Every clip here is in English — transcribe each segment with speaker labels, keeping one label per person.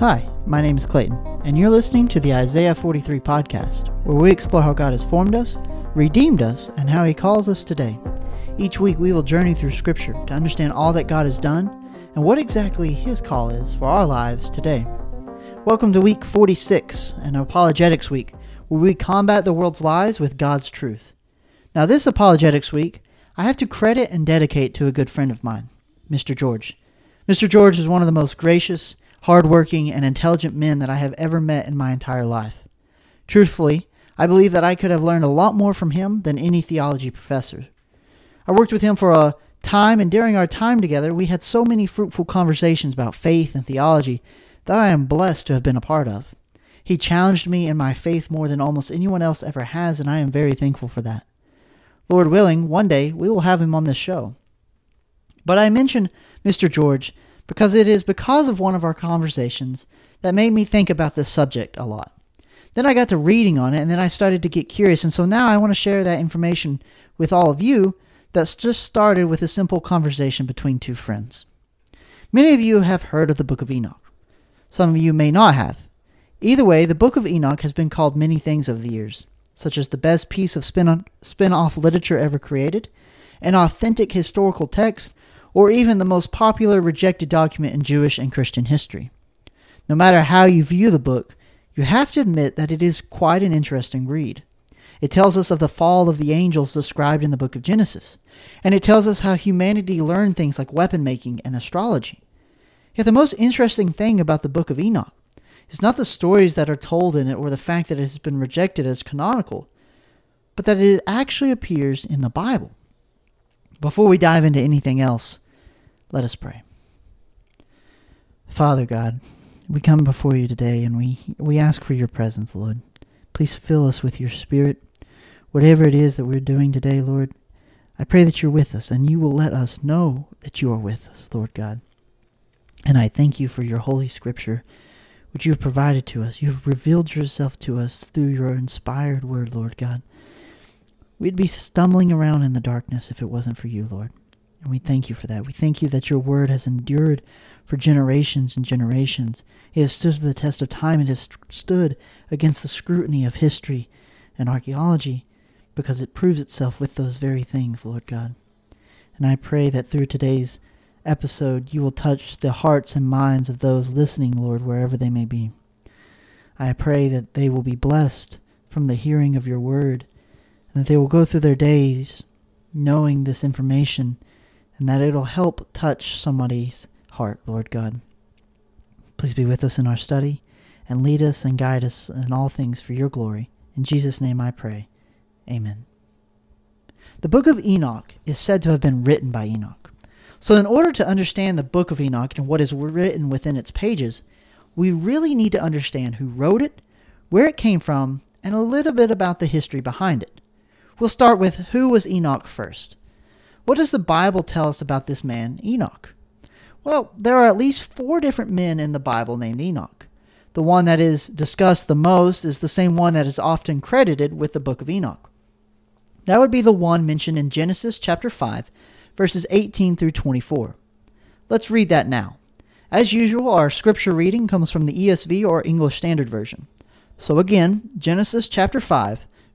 Speaker 1: Hi, my name is Clayton, and you're listening to the Isaiah 43 podcast, where we explore how God has formed us, redeemed us, and how He calls us today. Each week, we will journey through Scripture to understand all that God has done and what exactly His call is for our lives today. Welcome to week 46, an apologetics week, where we combat the world's lies with God's truth. Now, this apologetics week, I have to credit and dedicate to a good friend of mine, Mr. George. Mr. George is one of the most gracious, hardworking, and intelligent men that I have ever met in my entire life. Truthfully, I believe that I could have learned a lot more from him than any theology professor. I worked with him for a time, and during our time together, we had so many fruitful conversations about faith and theology that I am blessed to have been a part of. He challenged me in my faith more than almost anyone else ever has, and I am very thankful for that. Lord willing, one day we will have him on this show. But I mention Mr. George because it is because of one of our conversations that made me think about this subject a lot. Then I got to reading on it, and then I started to get curious, and so now I want to share that information with all of you that's just started with a simple conversation between two friends. Many of you have heard of the Book of Enoch. Some of you may not have. Either way, the Book of Enoch has been called many things over the years, such as the best piece of spin off literature ever created, an authentic historical text, or even the most popular rejected document in Jewish and Christian history. No matter how you view the book, you have to admit that it is quite an interesting read. It tells us of the fall of the angels described in the book of Genesis, and it tells us how humanity learned things like weapon making and astrology. Yet the most interesting thing about the book of Enoch is not the stories that are told in it or the fact that it has been rejected as canonical, but that it actually appears in the Bible. Before we dive into anything else, let us pray. Father God, we come before you today and we, we ask for your presence, Lord. Please fill us with your spirit. Whatever it is that we're doing today, Lord, I pray that you're with us and you will let us know that you are with us, Lord God. And I thank you for your holy scripture, which you have provided to us. You have revealed yourself to us through your inspired word, Lord God. We'd be stumbling around in the darkness if it wasn't for you, Lord. And we thank you for that. We thank you that your word has endured for generations and generations. It has stood the test of time. It has stood against the scrutiny of history and archaeology because it proves itself with those very things, Lord God. And I pray that through today's episode you will touch the hearts and minds of those listening, Lord, wherever they may be. I pray that they will be blessed from the hearing of your word and that they will go through their days knowing this information and that it'll help touch somebody's heart, Lord God. Please be with us in our study and lead us and guide us in all things for your glory. In Jesus' name I pray. Amen. The book of Enoch is said to have been written by Enoch. So, in order to understand the book of Enoch and what is written within its pages, we really need to understand who wrote it, where it came from, and a little bit about the history behind it. We'll start with who was Enoch first. What does the Bible tell us about this man, Enoch? Well, there are at least four different men in the Bible named Enoch. The one that is discussed the most is the same one that is often credited with the book of Enoch. That would be the one mentioned in Genesis chapter 5, verses 18 through 24. Let's read that now. As usual, our scripture reading comes from the ESV or English Standard Version. So again, Genesis chapter 5,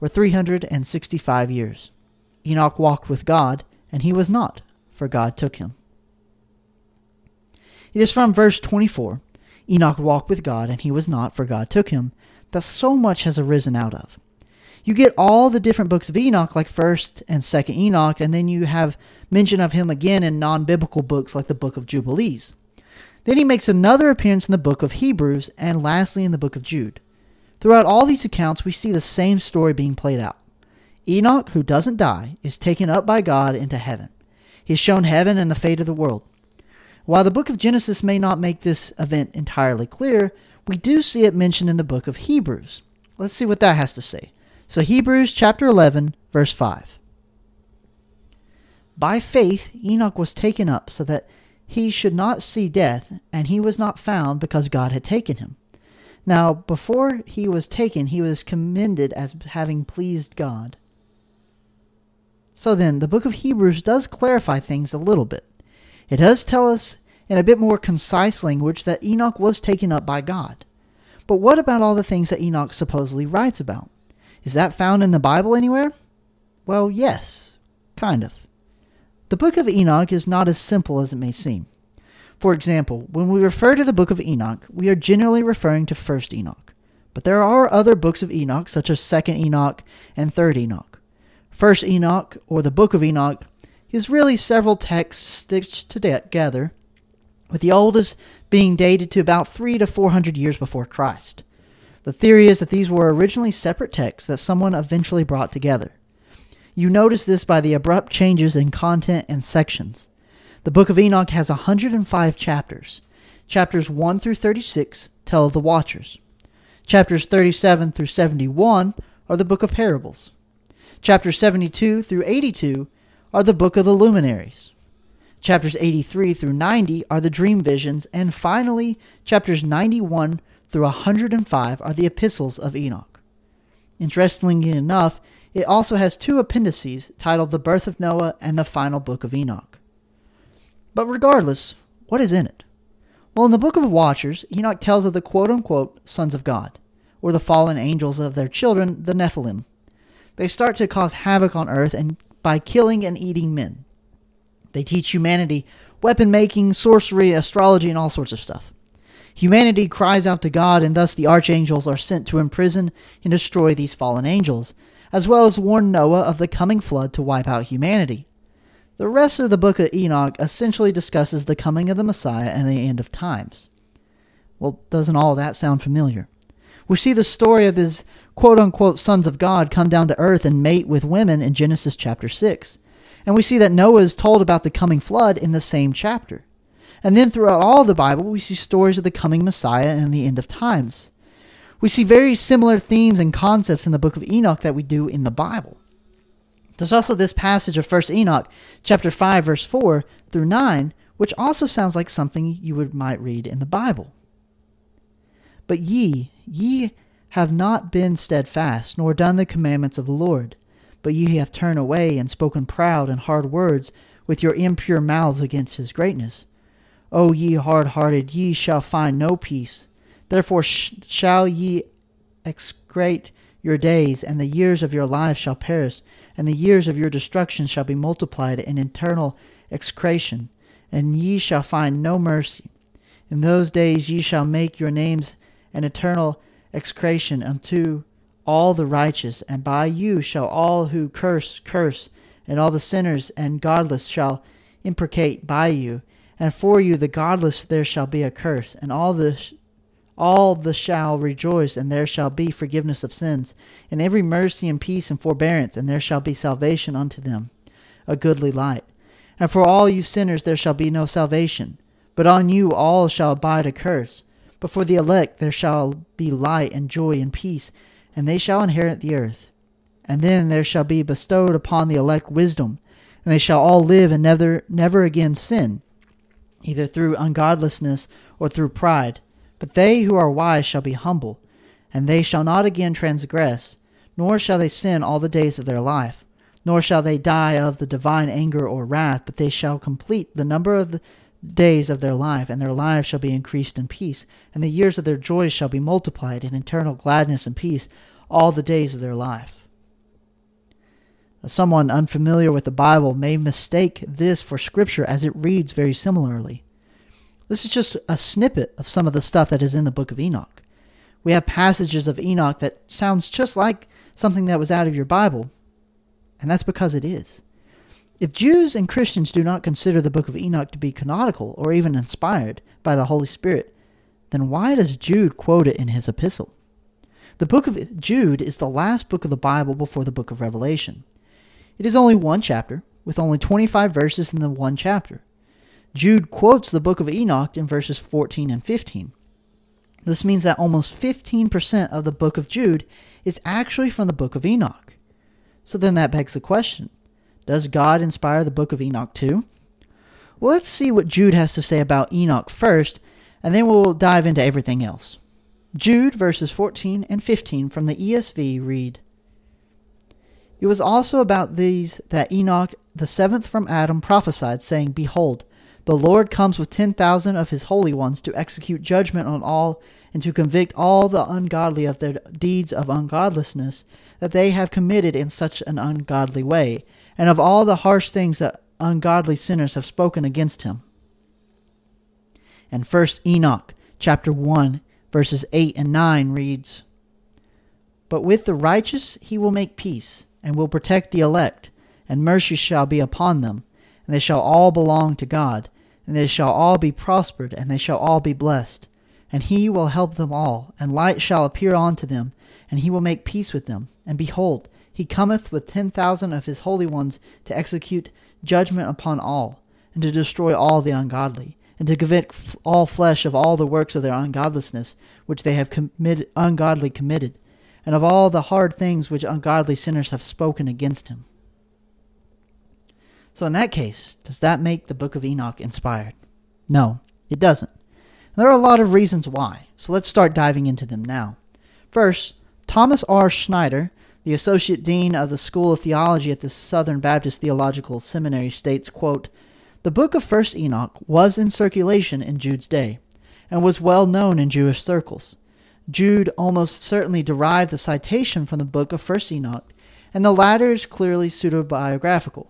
Speaker 1: were 365 years. Enoch walked with God, and he was not, for God took him. It is from verse 24 Enoch walked with God, and he was not, for God took him, that so much has arisen out of. You get all the different books of Enoch, like 1st and 2nd Enoch, and then you have mention of him again in non biblical books like the book of Jubilees. Then he makes another appearance in the book of Hebrews, and lastly in the book of Jude. Throughout all these accounts, we see the same story being played out. Enoch, who doesn't die, is taken up by God into heaven. He is shown heaven and the fate of the world. While the book of Genesis may not make this event entirely clear, we do see it mentioned in the book of Hebrews. Let's see what that has to say. So, Hebrews chapter 11, verse 5. By faith, Enoch was taken up so that he should not see death, and he was not found because God had taken him. Now, before he was taken, he was commended as having pleased God. So then, the book of Hebrews does clarify things a little bit. It does tell us in a bit more concise language that Enoch was taken up by God. But what about all the things that Enoch supposedly writes about? Is that found in the Bible anywhere? Well, yes, kind of. The book of Enoch is not as simple as it may seem. For example, when we refer to the book of Enoch, we are generally referring to 1st Enoch. But there are other books of Enoch, such as 2nd Enoch and 3rd Enoch. 1st Enoch, or the book of Enoch, is really several texts stitched together, with the oldest being dated to about 3 to 400 years before Christ. The theory is that these were originally separate texts that someone eventually brought together. You notice this by the abrupt changes in content and sections. The book of Enoch has 105 chapters. Chapters 1 through 36 tell of the watchers. Chapters 37 through 71 are the book of parables. Chapters 72 through 82 are the book of the luminaries. Chapters 83 through 90 are the dream visions, and finally, chapters 91 through 105 are the epistles of Enoch. Interestingly enough, it also has two appendices titled The Birth of Noah and The Final Book of Enoch. But regardless, what is in it? Well, in the Book of Watchers, Enoch tells of the quote unquote sons of God, or the fallen angels of their children, the Nephilim. They start to cause havoc on earth and by killing and eating men. They teach humanity weapon making, sorcery, astrology, and all sorts of stuff. Humanity cries out to God, and thus the archangels are sent to imprison and destroy these fallen angels, as well as warn Noah of the coming flood to wipe out humanity. The rest of the book of Enoch essentially discusses the coming of the Messiah and the end of times. Well, doesn't all that sound familiar? We see the story of his quote unquote sons of God come down to earth and mate with women in Genesis chapter 6. And we see that Noah is told about the coming flood in the same chapter. And then throughout all the Bible, we see stories of the coming Messiah and the end of times. We see very similar themes and concepts in the book of Enoch that we do in the Bible. There's also this passage of 1 Enoch, chapter 5, verse 4 through 9, which also sounds like something you would might read in the Bible. But ye, ye have not been steadfast, nor done the commandments of the Lord, but ye have turned away and spoken proud and hard words with your impure mouths against his greatness. O ye hard hearted, ye shall find no peace. Therefore sh- shall ye excrete your days, and the years of your life shall perish, and the years of your destruction shall be multiplied in eternal execration, and ye shall find no mercy. In those days ye shall make your names an eternal execration unto all the righteous, and by you shall all who curse curse, and all the sinners and godless shall imprecate by you, and for you the godless there shall be a curse, and all the all the shall rejoice, and there shall be forgiveness of sins, and every mercy and peace and forbearance, and there shall be salvation unto them, a goodly light. And for all you sinners there shall be no salvation, but on you all shall abide a curse. But for the elect there shall be light and joy and peace, and they shall inherit the earth. And then there shall be bestowed upon the elect wisdom, and they shall all live and never never again sin, either through ungodliness or through pride but they who are wise shall be humble, and they shall not again transgress, nor shall they sin all the days of their life, nor shall they die of the divine anger or wrath, but they shall complete the number of the days of their life, and their lives shall be increased in peace, and the years of their joys shall be multiplied in eternal gladness and peace all the days of their life. Uh, someone unfamiliar with the Bible may mistake this for Scripture as it reads very similarly. This is just a snippet of some of the stuff that is in the book of Enoch. We have passages of Enoch that sounds just like something that was out of your Bible, and that's because it is. If Jews and Christians do not consider the book of Enoch to be canonical or even inspired by the Holy Spirit, then why does Jude quote it in his epistle? The book of Jude is the last book of the Bible before the book of Revelation. It is only one chapter, with only 25 verses in the one chapter. Jude quotes the book of Enoch in verses 14 and 15. This means that almost 15% of the book of Jude is actually from the book of Enoch. So then that begs the question Does God inspire the book of Enoch too? Well, let's see what Jude has to say about Enoch first, and then we'll dive into everything else. Jude verses 14 and 15 from the ESV read It was also about these that Enoch, the seventh from Adam, prophesied, saying, Behold, the Lord comes with ten thousand of his holy ones to execute judgment on all and to convict all the ungodly of their deeds of ungodlessness that they have committed in such an ungodly way, and of all the harsh things that ungodly sinners have spoken against him. And first Enoch chapter 1 verses 8 and 9 reads But with the righteous he will make peace and will protect the elect and mercy shall be upon them and they shall all belong to God and they shall all be prospered and they shall all be blessed and he will help them all and light shall appear unto them and he will make peace with them and behold he cometh with ten thousand of his holy ones to execute judgment upon all, and to destroy all the ungodly, and to convict all flesh of all the works of their ungodlessness which they have committed, ungodly committed, and of all the hard things which ungodly sinners have spoken against him. So, in that case, does that make the book of Enoch inspired? No, it doesn't. there are a lot of reasons why, so let's start diving into them now. First, Thomas R. Schreiner the associate dean of the School of Theology at the Southern Baptist Theological Seminary states, quote, The book of 1st Enoch was in circulation in Jude's day and was well known in Jewish circles. Jude almost certainly derived the citation from the book of 1st Enoch, and the latter is clearly pseudepigraphical.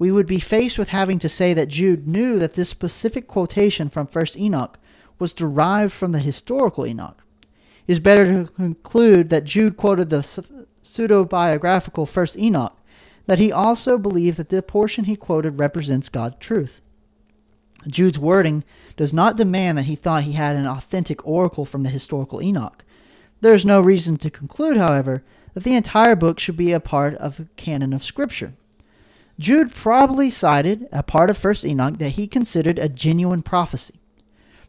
Speaker 1: We would be faced with having to say that Jude knew that this specific quotation from 1st Enoch was derived from the historical Enoch. It is better to conclude that Jude quoted the pseudepigraphical First Enoch that he also believed that the portion he quoted represents God's truth. Jude's wording does not demand that he thought he had an authentic oracle from the historical Enoch. There is no reason to conclude, however, that the entire book should be a part of the canon of Scripture. Jude probably cited a part of 1st Enoch that he considered a genuine prophecy.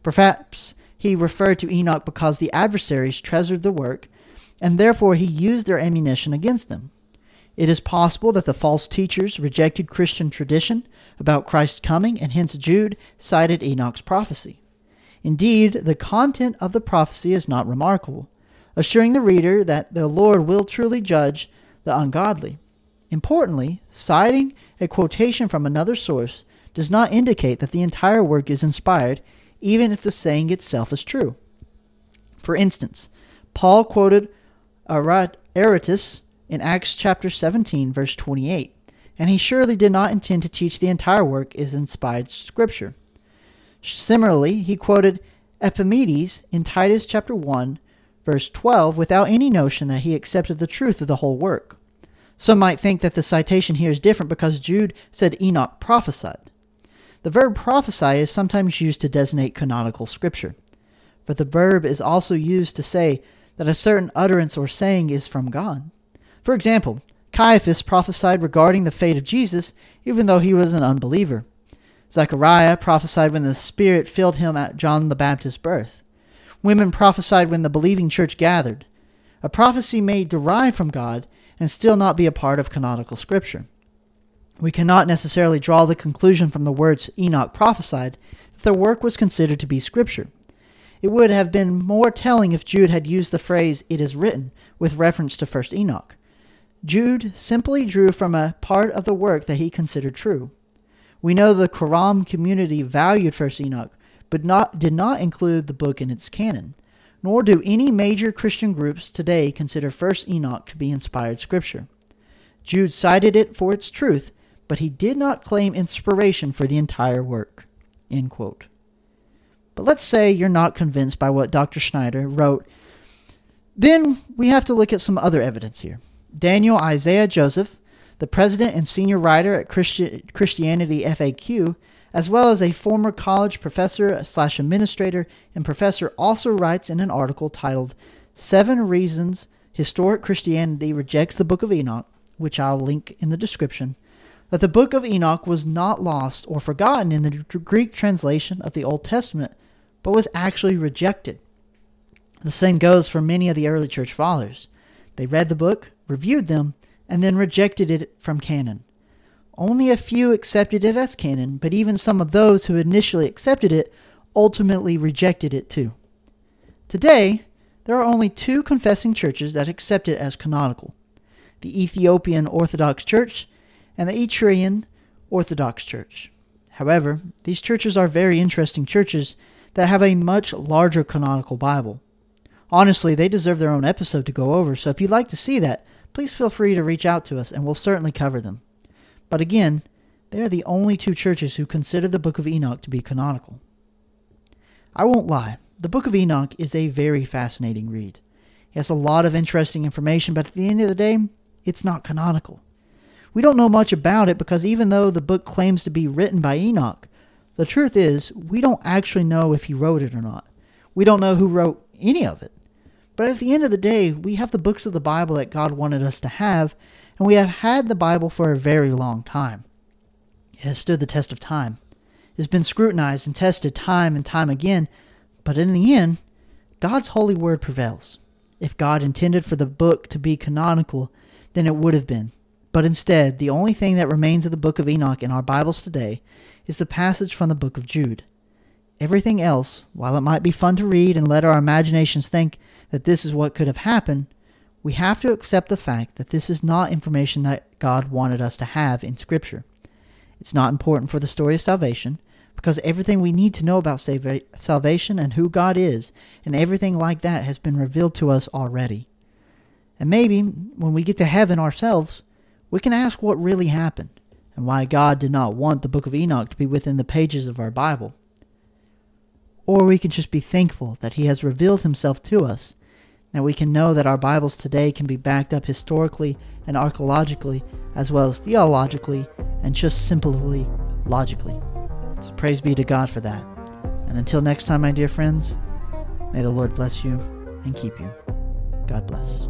Speaker 1: Perhaps he referred to Enoch because the adversaries treasured the work and therefore he used their ammunition against them. It is possible that the false teachers rejected Christian tradition about Christ's coming, and hence Jude cited Enoch's prophecy. Indeed, the content of the prophecy is not remarkable, assuring the reader that the Lord will truly judge the ungodly. Importantly, citing a quotation from another source does not indicate that the entire work is inspired, even if the saying itself is true. For instance, Paul quoted Aratus in Acts chapter 17, verse 28, and he surely did not intend to teach the entire work is inspired scripture. Similarly, he quoted Epimenides in Titus chapter 1, verse 12, without any notion that he accepted the truth of the whole work. Some might think that the citation here is different because Jude said Enoch prophesied. The verb prophesy is sometimes used to designate canonical scripture, but the verb is also used to say that a certain utterance or saying is from God. For example, Caiaphas prophesied regarding the fate of Jesus, even though he was an unbeliever. Zechariah prophesied when the Spirit filled him at John the Baptist's birth. Women prophesied when the believing church gathered. A prophecy may derive from God and still not be a part of canonical scripture. We cannot necessarily draw the conclusion from the words Enoch prophesied that the work was considered to be scripture. It would have been more telling if Jude had used the phrase, it is written, with reference to 1st Enoch. Jude simply drew from a part of the work that he considered true. We know the Qumran community valued 1st Enoch, but not, did not include the book in its canon, nor do any major Christian groups today consider 1st Enoch to be inspired scripture. Jude cited it for its truth, but he did not claim inspiration for the entire work. But let's say you're not convinced by what Dr. Schreiner wrote. Then we have to look at some other evidence here. Daniel Isaiah Joseph, the president and senior writer at Christi- Christianity FAQ, as well as a former college professor slash administrator and professor, also writes in an article titled Seven Reasons Historic Christianity Rejects the Book of Enoch, which I'll link in the description, that the book of Enoch was not lost or forgotten in the Greek translation of the Old Testament, but was actually rejected. The same goes for many of the early church fathers. They read the book, reviewed them, and then rejected it from canon. Only a few accepted it as canon, but even some of those who initially accepted it ultimately rejected it too. Today, there are only two confessing churches that accept it as canonical the Ethiopian Orthodox Church and the Eritrean Orthodox Church. However, these churches are very interesting churches that have a much larger canonical Bible. Honestly, they deserve their own episode to go over, so if you'd like to see that, please feel free to reach out to us and we'll certainly cover them. But again, they are the only two churches who consider the Book of Enoch to be canonical. I won't lie, the Book of Enoch is a very fascinating read. It has a lot of interesting information, but at the end of the day, it's not canonical. We don't know much about it because even though the book claims to be written by Enoch, the truth is we don't actually know if he wrote it or not. We don't know who wrote any of it. But at the end of the day, we have the books of the Bible that God wanted us to have, and we have had the Bible for a very long time. It has stood the test of time. It has been scrutinized and tested time and time again, but in the end, God's holy word prevails. If God intended for the book to be canonical, then it would have been. But instead, the only thing that remains of the book of Enoch in our Bibles today is the passage from the book of Jude. Everything else, while it might be fun to read and let our imaginations think that this is what could have happened, we have to accept the fact that this is not information that God wanted us to have in Scripture. It's not important for the story of salvation, because everything we need to know about salvation and who God is and everything like that has been revealed to us already. And maybe when we get to heaven ourselves, we can ask what really happened and why God did not want the book of Enoch to be within the pages of our Bible. Or we can just be thankful that He has revealed Himself to us, and we can know that our Bibles today can be backed up historically and archaeologically, as well as theologically and just simply logically. So praise be to God for that. And until next time, my dear friends, may the Lord bless you and keep you. God bless.